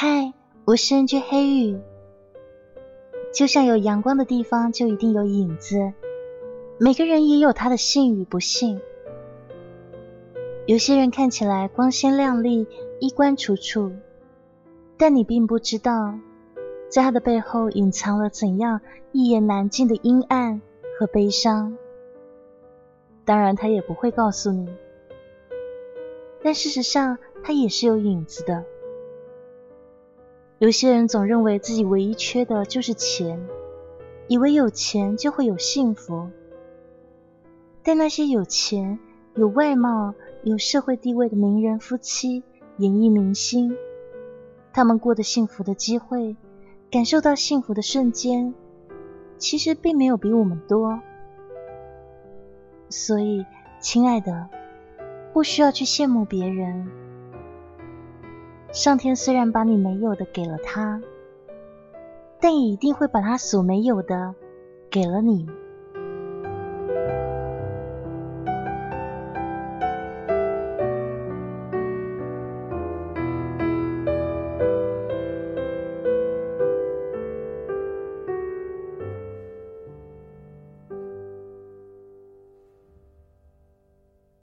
嗨，我是 NG 黑羽。就像有阳光的地方就一定有影子，每个人也有他的幸与不幸。有些人看起来光鲜亮丽、衣冠楚楚，但你并不知道，在他的背后隐藏了怎样一言难尽的阴暗和悲伤。当然，他也不会告诉你。但事实上，他也是有影子的。有些人总认为自己唯一缺的就是钱，以为有钱就会有幸福。但那些有钱、有外貌、有社会地位的名人夫妻、演艺明星，他们过得幸福的机会、感受到幸福的瞬间，其实并没有比我们多。所以，亲爱的，不需要去羡慕别人。上天虽然把你没有的给了他，但也一定会把他所没有的给了你。